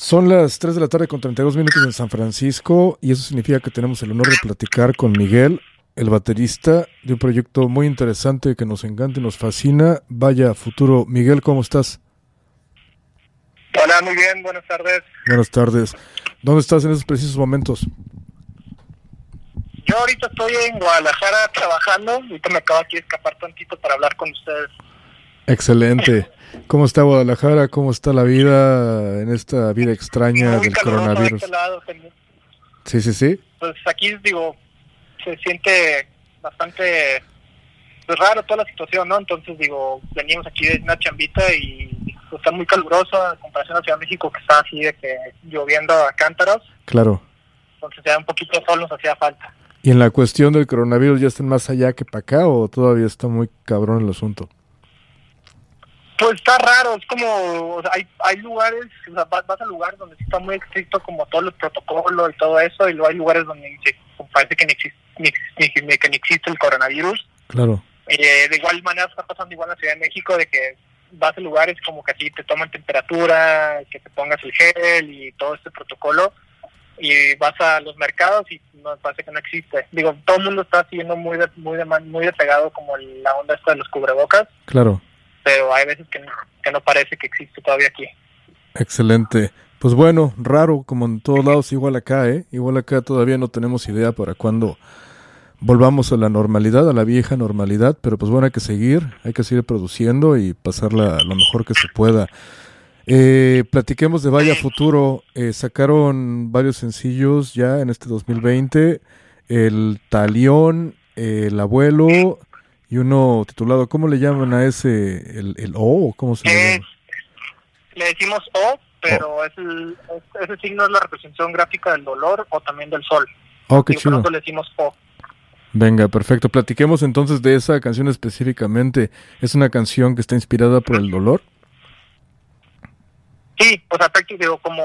Son las 3 de la tarde con 32 minutos en San Francisco y eso significa que tenemos el honor de platicar con Miguel, el baterista de un proyecto muy interesante que nos encanta y nos fascina. Vaya futuro. Miguel, ¿cómo estás? Hola, muy bien, buenas tardes. Buenas tardes. ¿Dónde estás en esos precisos momentos? Yo ahorita estoy en Guadalajara trabajando, ahorita me acabo aquí de escapar tantito para hablar con ustedes. Excelente. ¿Cómo está Guadalajara? ¿Cómo está la vida en esta vida extraña Muy del coronavirus? de este lado, genial. Sí, sí, sí. Pues aquí, digo, se siente bastante pues, raro toda la situación, ¿no? Entonces, digo, venimos aquí de una chambita y pues, está muy caluroso en comparación a Ciudad de México, que está así de que lloviendo a cántaros. Claro. Entonces, ya un poquito de sol nos hacía falta. ¿Y en la cuestión del coronavirus ya están más allá que para acá o todavía está muy cabrón el asunto? Pues está raro, es como, o sea, hay, hay lugares, o sea, vas, vas a lugares donde está muy estricto como todos los protocolos y todo eso, y luego hay lugares donde se- parece que ni existe, ni, que ni existe el coronavirus. Claro. Eh, de igual manera está pasando igual en la Ciudad de México, de que vas a lugares como que así te toman temperatura, que te pongas el gel y todo este protocolo, y vas a los mercados y no parece que no existe. Digo, todo el mundo está siguiendo muy de, muy de, muy despegado como la onda esta de los cubrebocas, Claro. Pero hay veces que no, que no parece que existe todavía aquí. Excelente. Pues bueno, raro, como en todos lados, igual acá, ¿eh? Igual acá todavía no tenemos idea para cuándo volvamos a la normalidad, a la vieja normalidad, pero pues bueno, hay que seguir, hay que seguir produciendo y pasarla lo mejor que se pueda. Eh, platiquemos de Vaya Futuro. Eh, sacaron varios sencillos ya en este 2020. El Talión, El Abuelo y uno titulado, ¿cómo le llaman a ese? ¿El, el O? ¿Cómo se le Es, llama? le decimos O, pero es el, es- ese signo es la representación gráfica del dolor o también del sol. Oh, qué Digo, chido. le decimos O. Venga, perfecto. Platiquemos entonces de esa canción específicamente. ¿Es una canción que está inspirada por el dolor? Sí, o sea, prácticamente digo, como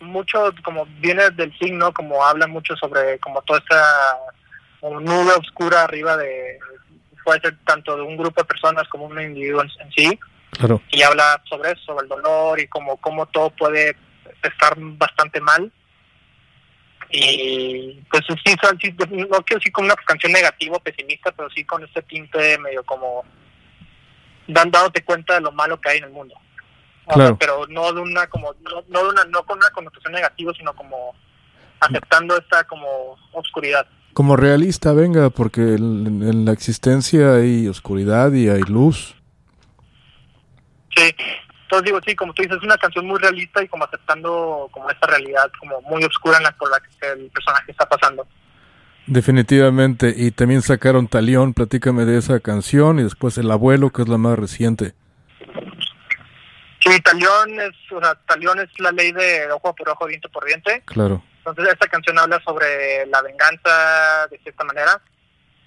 mucho, como viene del signo, como habla mucho sobre como toda esta como nube oscura arriba de, puede ser tanto de un grupo de personas como un individuo en, en sí, Claro. y habla sobre eso, sobre el dolor y como cómo todo puede estar bastante mal. Y pues sí, no quiero decir como una canción negativa o pesimista, pero sí con este tinte medio como dan dándote cuenta de lo malo que hay en el mundo. O sea, Claro. pero no de una como no, no de una no con una connotación negativa, sino como aceptando esta como oscuridad. Como realista, venga, porque en, en la existencia hay oscuridad y hay luz. Sí. Entonces digo, sí, como tú dices, es una canción muy realista y como aceptando como esta realidad como muy oscura en la por la que el personaje está pasando. Definitivamente. Y también sacaron Talión, platícame de esa canción. Y después El Abuelo, que es la más reciente. Sí, Talión es, o sea, Talión es la ley de ojo por ojo, diente por diente. Claro. Entonces esta canción habla sobre la venganza de cierta manera.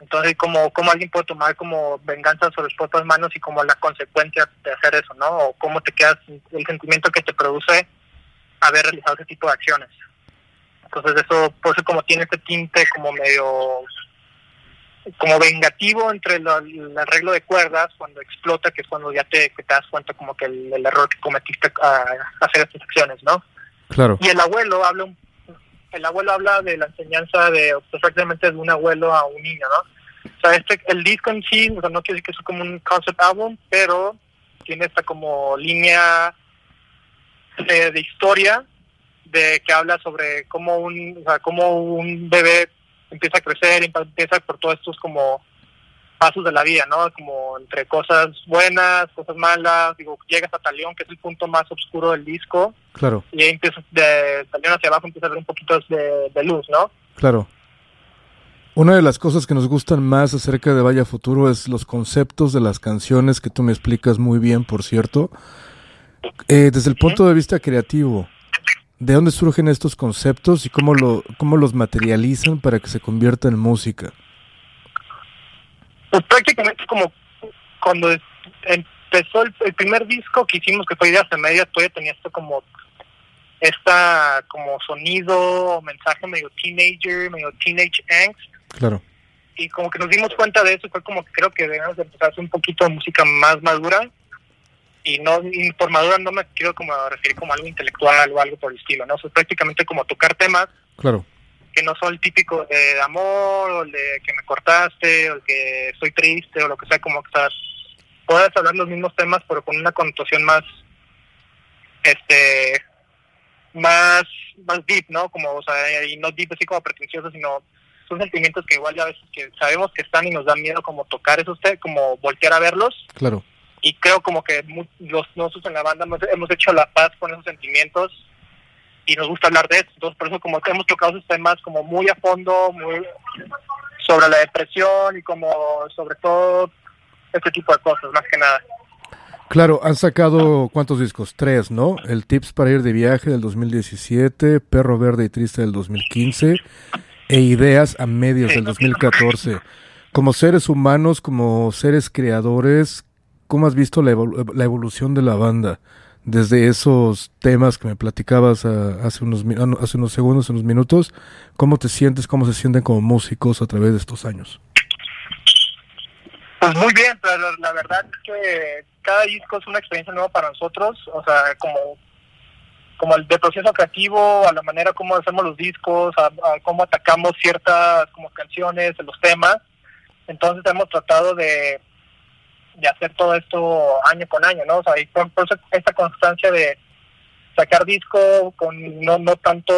Entonces como, como alguien puede tomar como venganza sobre sus propias manos y como la consecuencia de hacer eso, ¿no? O cómo te quedas, el sentimiento que te produce haber realizado ese tipo de acciones. Entonces eso, por eso como tiene este tinte como medio como vengativo entre lo- el arreglo de cuerdas cuando explota, que es cuando ya te, que te das cuenta como que el, el error que cometiste a, hacer estas acciones, ¿no? Claro. Y el abuelo habla un- el abuelo habla de la enseñanza de pues, prácticamente de un abuelo a un niño, ¿no? O sea, este, el disco en sí, o sea, no quiero decir que es como un concept album, pero tiene esta como línea de, de historia de que habla sobre cómo un, o sea, cómo un bebé empieza a crecer empieza por todos estos como pasos de la vida, ¿no? Como entre cosas buenas, cosas malas, digo, llegas a Talión, que es el punto más oscuro del disco, Claro. y ahí empiezas de Talión hacia abajo, empieza a ver un poquito de, de luz, ¿no? Claro. Una de las cosas que nos gustan más acerca de Vaya Futuro es los conceptos de las canciones que tú me explicas muy bien, por cierto. Eh, desde el punto de vista creativo, ¿de dónde surgen estos conceptos y cómo, lo, cómo los materializan para que se convierta en música? Pues prácticamente como cuando empezó el, el primer disco que hicimos, que fue Ideas de Media, todavía tenía esto como esta como sonido, mensaje medio teenager, medio teenage angst, Claro. y como que nos dimos cuenta de eso, fue como que creo que debemos de empezar a hacer un poquito de música más madura, y no y por madura no me quiero como referir como algo intelectual o algo por el estilo, ¿no? O sea, prácticamente como tocar temas Claro. Que no son el típico de amor o el de que me cortaste o el que estoy triste o lo que sea, como que o sea, puedes hablar los mismos temas pero con una connotación más este más más deep, ¿no? Como, o sea, y no deep así como pretencioso, sino son sentimientos que igual ya a veces que sabemos que están y nos da miedo como tocar esos, te- como voltear a verlos Claro. y creo como que los nosotros en la banda hemos, hemos hecho la paz con esos sentimientos y nos gusta hablar de eso. Entonces, por eso como que hemos tocado esos temas como muy a fondo, muy sobre la depresión y como sobre todo este tipo de cosas, más que nada. Claro, han sacado cuántos discos? Tres, ¿no? El Tips para ir de viaje del 2017, Perro Verde y Triste del 2015 e Ideas a medias del 2014. Como seres humanos, como seres creadores, ¿cómo has visto la, evol- la evolución de la banda? Desde esos temas que me platicabas ah, hace, unos, ah, hace unos segundos, unos minutos, ¿cómo te sientes, cómo se sienten como músicos a través de estos años? Pues muy bien, la, la verdad es que cada disco es una experiencia nueva para nosotros, o sea, como como el de proceso creativo, a la manera como hacemos los discos, a, a cómo atacamos ciertas como canciones, los temas. Entonces hemos tratado de, de hacer todo esto año con año, ¿no? O sea, y por, por eso esta constancia de sacar disco con no no tanto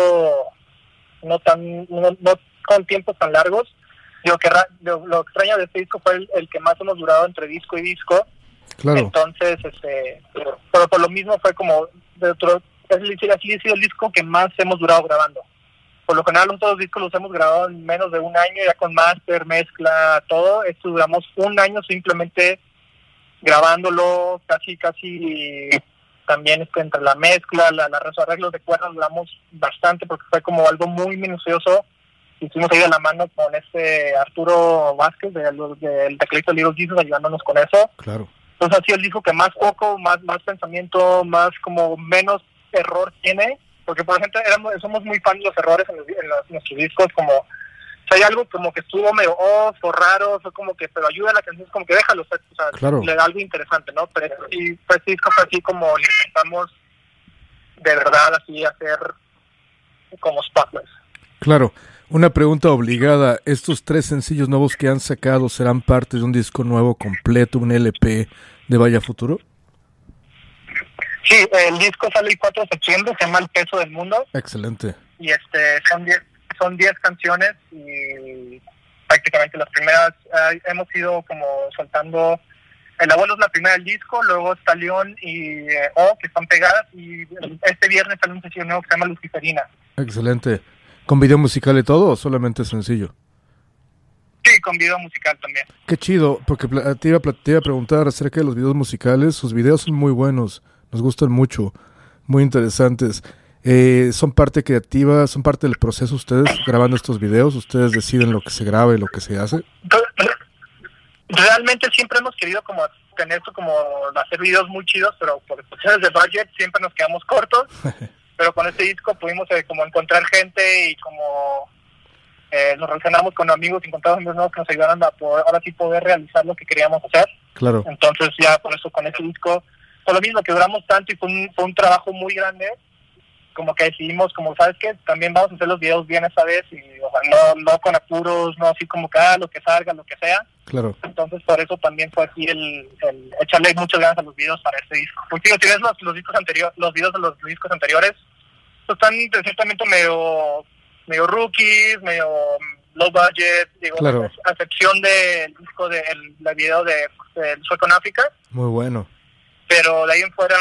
no tan no, no con tiempos tan largos Digo que ra- lo, lo extraño de este disco fue el, el que más hemos durado entre disco y disco. Claro, Entonces, este, pero, pero por lo mismo fue como de otro, es el- así ha sido el disco que más hemos durado grabando. Por lo general, los otros discos los hemos grabado en menos de un año, ya con master, mezcla, todo. Esto duramos un año simplemente grabándolo, casi, casi también es que entre la mezcla, la, la los arreglos de cuerdas duramos bastante porque fue como algo muy minucioso. Hicimos ahí de la mano con este Arturo Vázquez del de, teclista Little Jesus ayudándonos con eso. claro. Entonces sido el disco que más poco, más más pensamiento, más como menos error tiene, porque por ejemplo éramos, somos muy fan de los errores en, los, en los- nuestros discos, como o sea, hay algo como que estuvo medio off o raro, fue como que, pero ayuda a la canción, es como que déjalo, o sea, Claro. le da algo interesante, ¿no? Pero sí, pues disco fue así como le intentamos de verdad así hacer como spotless. Claro, una pregunta obligada. ¿Estos tres sencillos nuevos que han sacado serán parte de un disco nuevo completo, un LP de Vaya Futuro? Sí, el disco sale el 4 de septiembre, se llama El Peso del Mundo. Excelente. y este son 10 son 10 canciones y prácticamente las primeras eh, hemos ido como soltando el abuelo es la primera del disco luego está León y eh, O que están pegadas y este viernes sale un sencillo nuevo que se llama Luciferina Excelente. ¿Con video musical y todo o solamente sencillo? sí con video musical también Qué chido, porque te iba, te iba a preguntar acerca de los videos musicales. Sus videos son muy buenos, nos gustan mucho, muy interesantes. Eh, ¿Son parte creativa, son parte del proceso ustedes grabando estos videos? ¿Ustedes deciden lo que se graba y lo que se hace? Realmente siempre hemos querido como tener esto como hacer videos muy chidos pero por cuestiones de budget siempre nos quedamos cortos pero con este disco pudimos eh, como encontrar gente y como eh, nos relacionamos con amigos y encontramos amigos nuevos que nos ayudaron a poder, ahora sí poder realizar lo que queríamos hacer Claro, entonces ya por eso con este disco por lo mismo que duramos tanto y fue un, fue un trabajo muy grande como que decidimos como sabes que también vamos a hacer los videos bien esta vez y o sea, no no con apuros no así como que ah, lo que salga lo que sea claro. entonces por eso también fue así el, el echarle muchas ganas a los videos para este disco porque digo, si ves los, los discos anteriores los videos de los discos anteriores pues están de ciertamente medio medio rookies medio mm, low budget digo Claro. a excepción del disco del del video de, de Soy con África Muy bueno. pero de ahí en fuera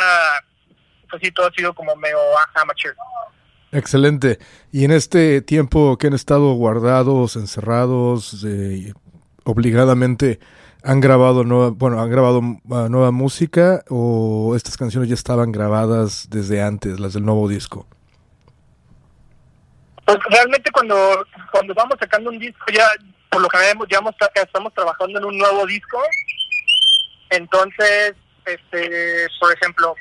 pues sí todo ha sido como medio amateur Excelente. Y en este tiempo que han estado guardados, encerrados, eh, obligadamente, ¿han grabado nueva, bueno, han grabado uh, nueva música o estas canciones ya estaban grabadas desde antes, las del nuevo disco? Pues realmente cuando cuando vamos sacando un disco ya por lo que vemos ya estamos trabajando en un nuevo disco entonces este por ejemplo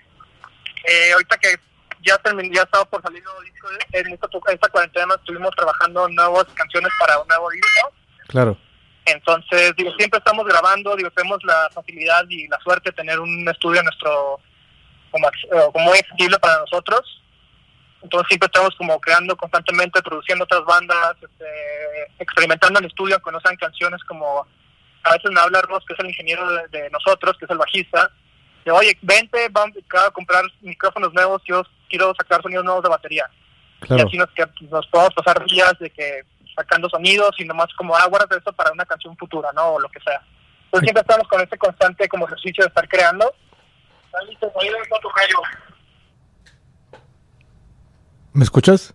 eh, ahorita que ya terminé ya estaba por salir nuevo disco en esta, esta cuarentena estuvimos trabajando nuevas canciones para un nuevo disco Claro, entonces digo siempre estamos grabando digo tenemos la facilidad y la suerte de tener un estudio en nuestro como, ac- como muy accesible para nosotros. Entonces siempre estamos como creando constantemente, produciendo otras bandas, este, experimentando en estudio, aunque no sean canciones como a veces me habla Ross, que es el ingeniero de, de nosotros, que es el bajista, de oye, vente, vamos a comprar micrófonos nuevos, yo quiero sacar sonidos nuevos de batería. Y así nos, que nos podemos pasar días de que sacando sonidos y nomás como, ah, guárdate esto para una canción futura, ¿no? O lo que sea. Entonces siempre estamos con este constante como ejercicio de estar creando. ¿Me escuchas?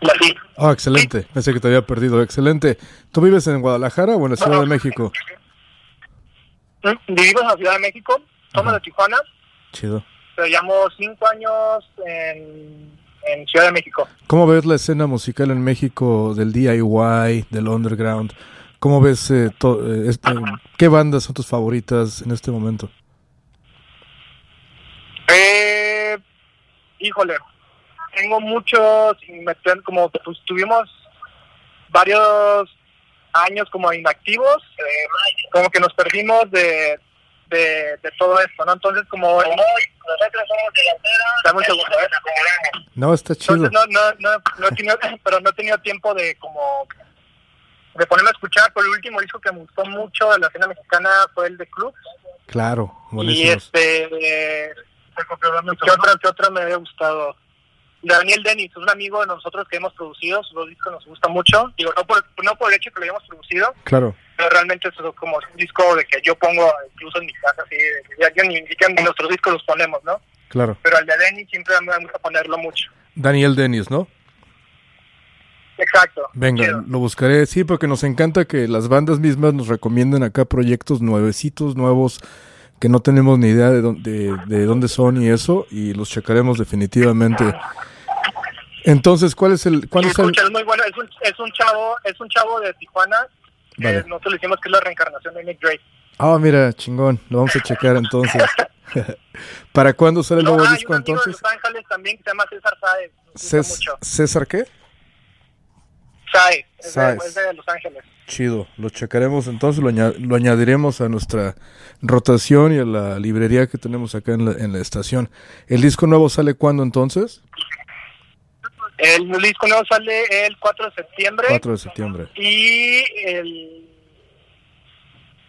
Y así. Ah, excelente. Pensé que te había perdido. Excelente. ¿Tú vives en Guadalajara o en la Ciudad de México? Mm, Vivimos en la Ciudad de México, somos Ajá. de Tijuana, Chido. pero llevamos cinco años en, en Ciudad de México. ¿Cómo ves la escena musical en México del DIY, del underground? ¿Cómo ves eh, to- eh, este- qué bandas son tus favoritas en este momento? Eh, híjole, tengo muchos, como pues, tuvimos varios años como inactivos, eh, como que nos perdimos de, de, de todo esto, ¿no? Entonces como... nosotros somos delantera, un segundo, ¿eh? No, está chido. Entonces no, no, no, no he tenido, pero no he tenido tiempo de como de ponerme a escuchar, pero el último disco que me gustó mucho de la escena mexicana fue el de Club. Claro, Y buenísimos. este, ¿qué otra, qué otra me había gustado? Daniel Dennis, es un amigo de nosotros que hemos producido, sus dos discos nos gustan mucho. Digo, no por, no por el hecho que lo hayamos producido, Claro, pero realmente es como un disco de que yo pongo incluso en mi casa, así, ya, ya ni siquiera nuestros discos los ponemos, ¿no? claro. Pero el de Dennis siempre me gusta ponerlo mucho. Daniel Denis, ¿no? Exacto. Venga, lo buscaré. Sí, porque nos encanta que las bandas mismas nos recomienden acá proyectos nuevecitos, nuevos, que no tenemos ni idea de dónde, de dónde son y eso, y los checaremos definitivamente. Entonces, ¿cuál es el, cuál es el, es muy bueno, es un, es un chavo, es un chavo de Tijuana, que Vale. nosotros le decimos que es la reencarnación de Nick Drake. Ah, mira, chingón, lo vamos a checar entonces. ¿Para cuándo sale el No, nuevo hay disco un amigo entonces? de Los Ángeles también que se llama César Saez, Cés- mucho. ¿César qué? Saez, es de, es de Los Ángeles. Chido, lo checaremos entonces, lo añadiremos a nuestra rotación y a la librería que tenemos acá en la, en la estación. ¿El disco nuevo sale cuándo entonces? El disco nuevo sale el 4 de septiembre 4 de septiembre. y el...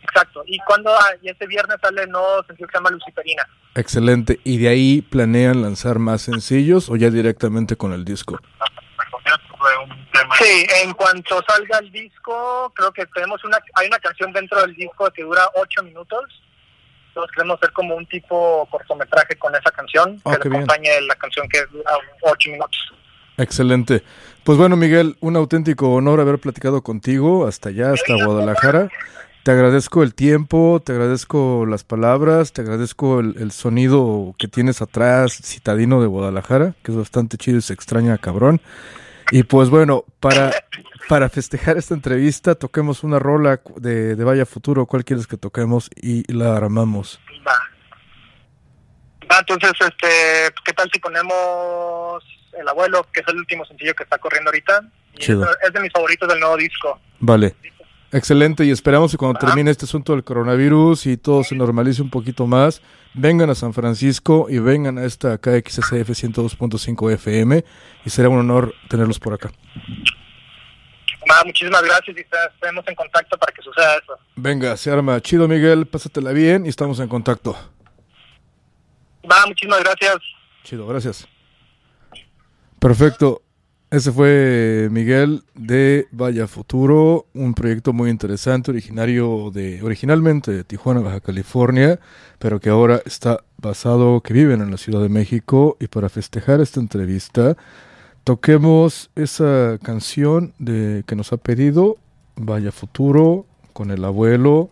Exacto, y cuando ah, y este viernes sale el nuevo sencillo que se llama Luciferina. Excelente. ¿Y de ahí planean lanzar más sencillos o ya directamente con el disco? Sí, en cuanto salga el disco, creo que tenemos una, hay una canción dentro del disco que dura ocho minutos. Entonces queremos hacer como un tipo cortometraje con esa canción, Ah, que qué le bien. acompañe la canción que dura ocho minutos. Excelente. Pues bueno, Miguel, un auténtico honor haber platicado contigo hasta allá, hasta Guadalajara. Te agradezco el tiempo, te agradezco las palabras, te agradezco el, el sonido que tienes atrás, citadino de Guadalajara, que es bastante chido y se extraña cabrón. Y pues bueno, para, para festejar esta entrevista, toquemos una rola de, de Vaya Futuro. ¿Cuál quieres que toquemos? Y la armamos. Va. Va, entonces, este, ¿qué tal si ponemos El Abuelo, que es el último sencillo que está corriendo ahorita? Chido. Es, es de mis favoritos del nuevo disco. Vale. Excelente, y esperamos que cuando termine este asunto del coronavirus y todo se normalice un poquito más, vengan a San Francisco y vengan a esta KXSF 102.5 FM y será un honor tenerlos por acá. Muchísimas gracias y estemos en contacto para que suceda eso. Venga, se arma. Chido, Miguel, pásatela bien y estamos en contacto. Va, muchísimas gracias. Chido, gracias. Perfecto. Ese fue Miguel de Vaya Futuro, un proyecto muy interesante, originario de, originalmente de Tijuana, Baja California, pero que ahora está basado, que viven en la Ciudad de México. Y para festejar esta entrevista, toquemos esa canción de que nos ha pedido Vaya Futuro con el abuelo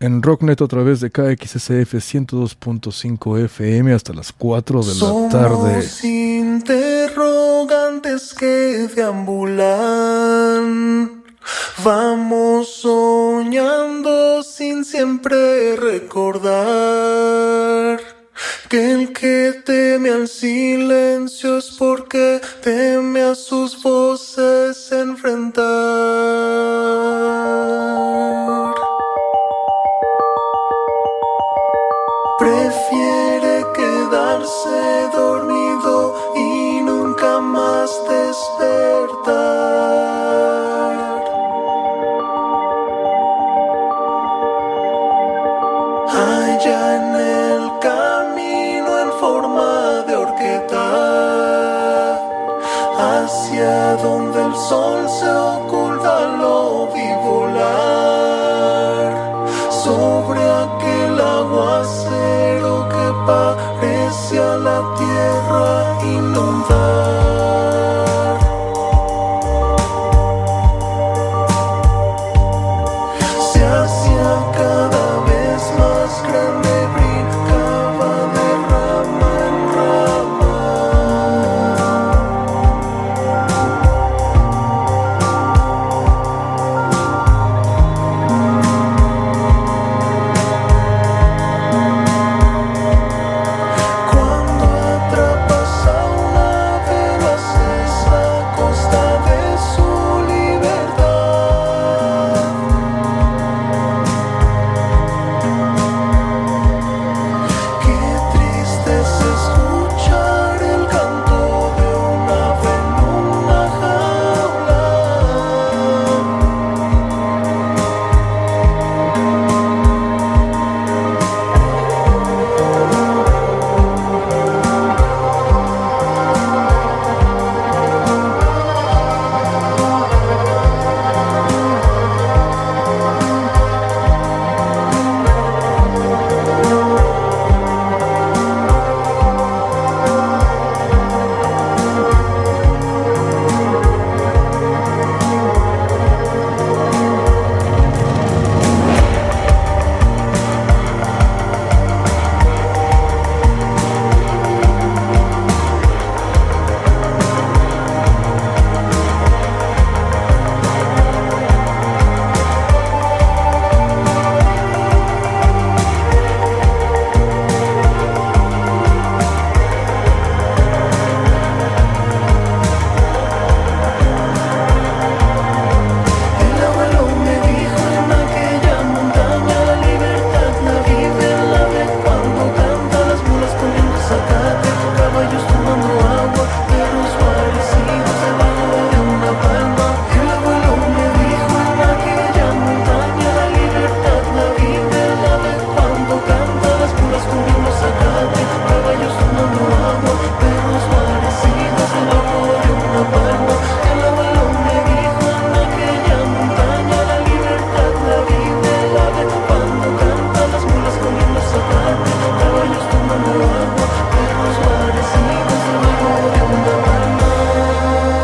en Rocknet otra vez de KXSF 102.5 FM hasta las 4 de la tarde. Somos interrogantes que deambulan. Vamos soñando sin siempre recordar que el que teme al silencio es porque teme a sus voces enfrentar. prefiere quedarse dormido y nunca más despertar. Allá en el camino en forma de horqueta, hacia donde el sol se oculta. parece a la tierra inundada.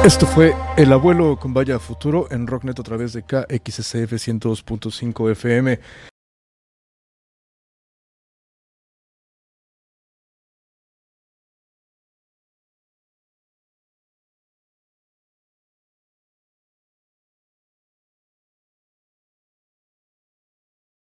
Esto fue El Abuelo con Vaya Futuro en Rocknet a través de KXSF 102.5 FM.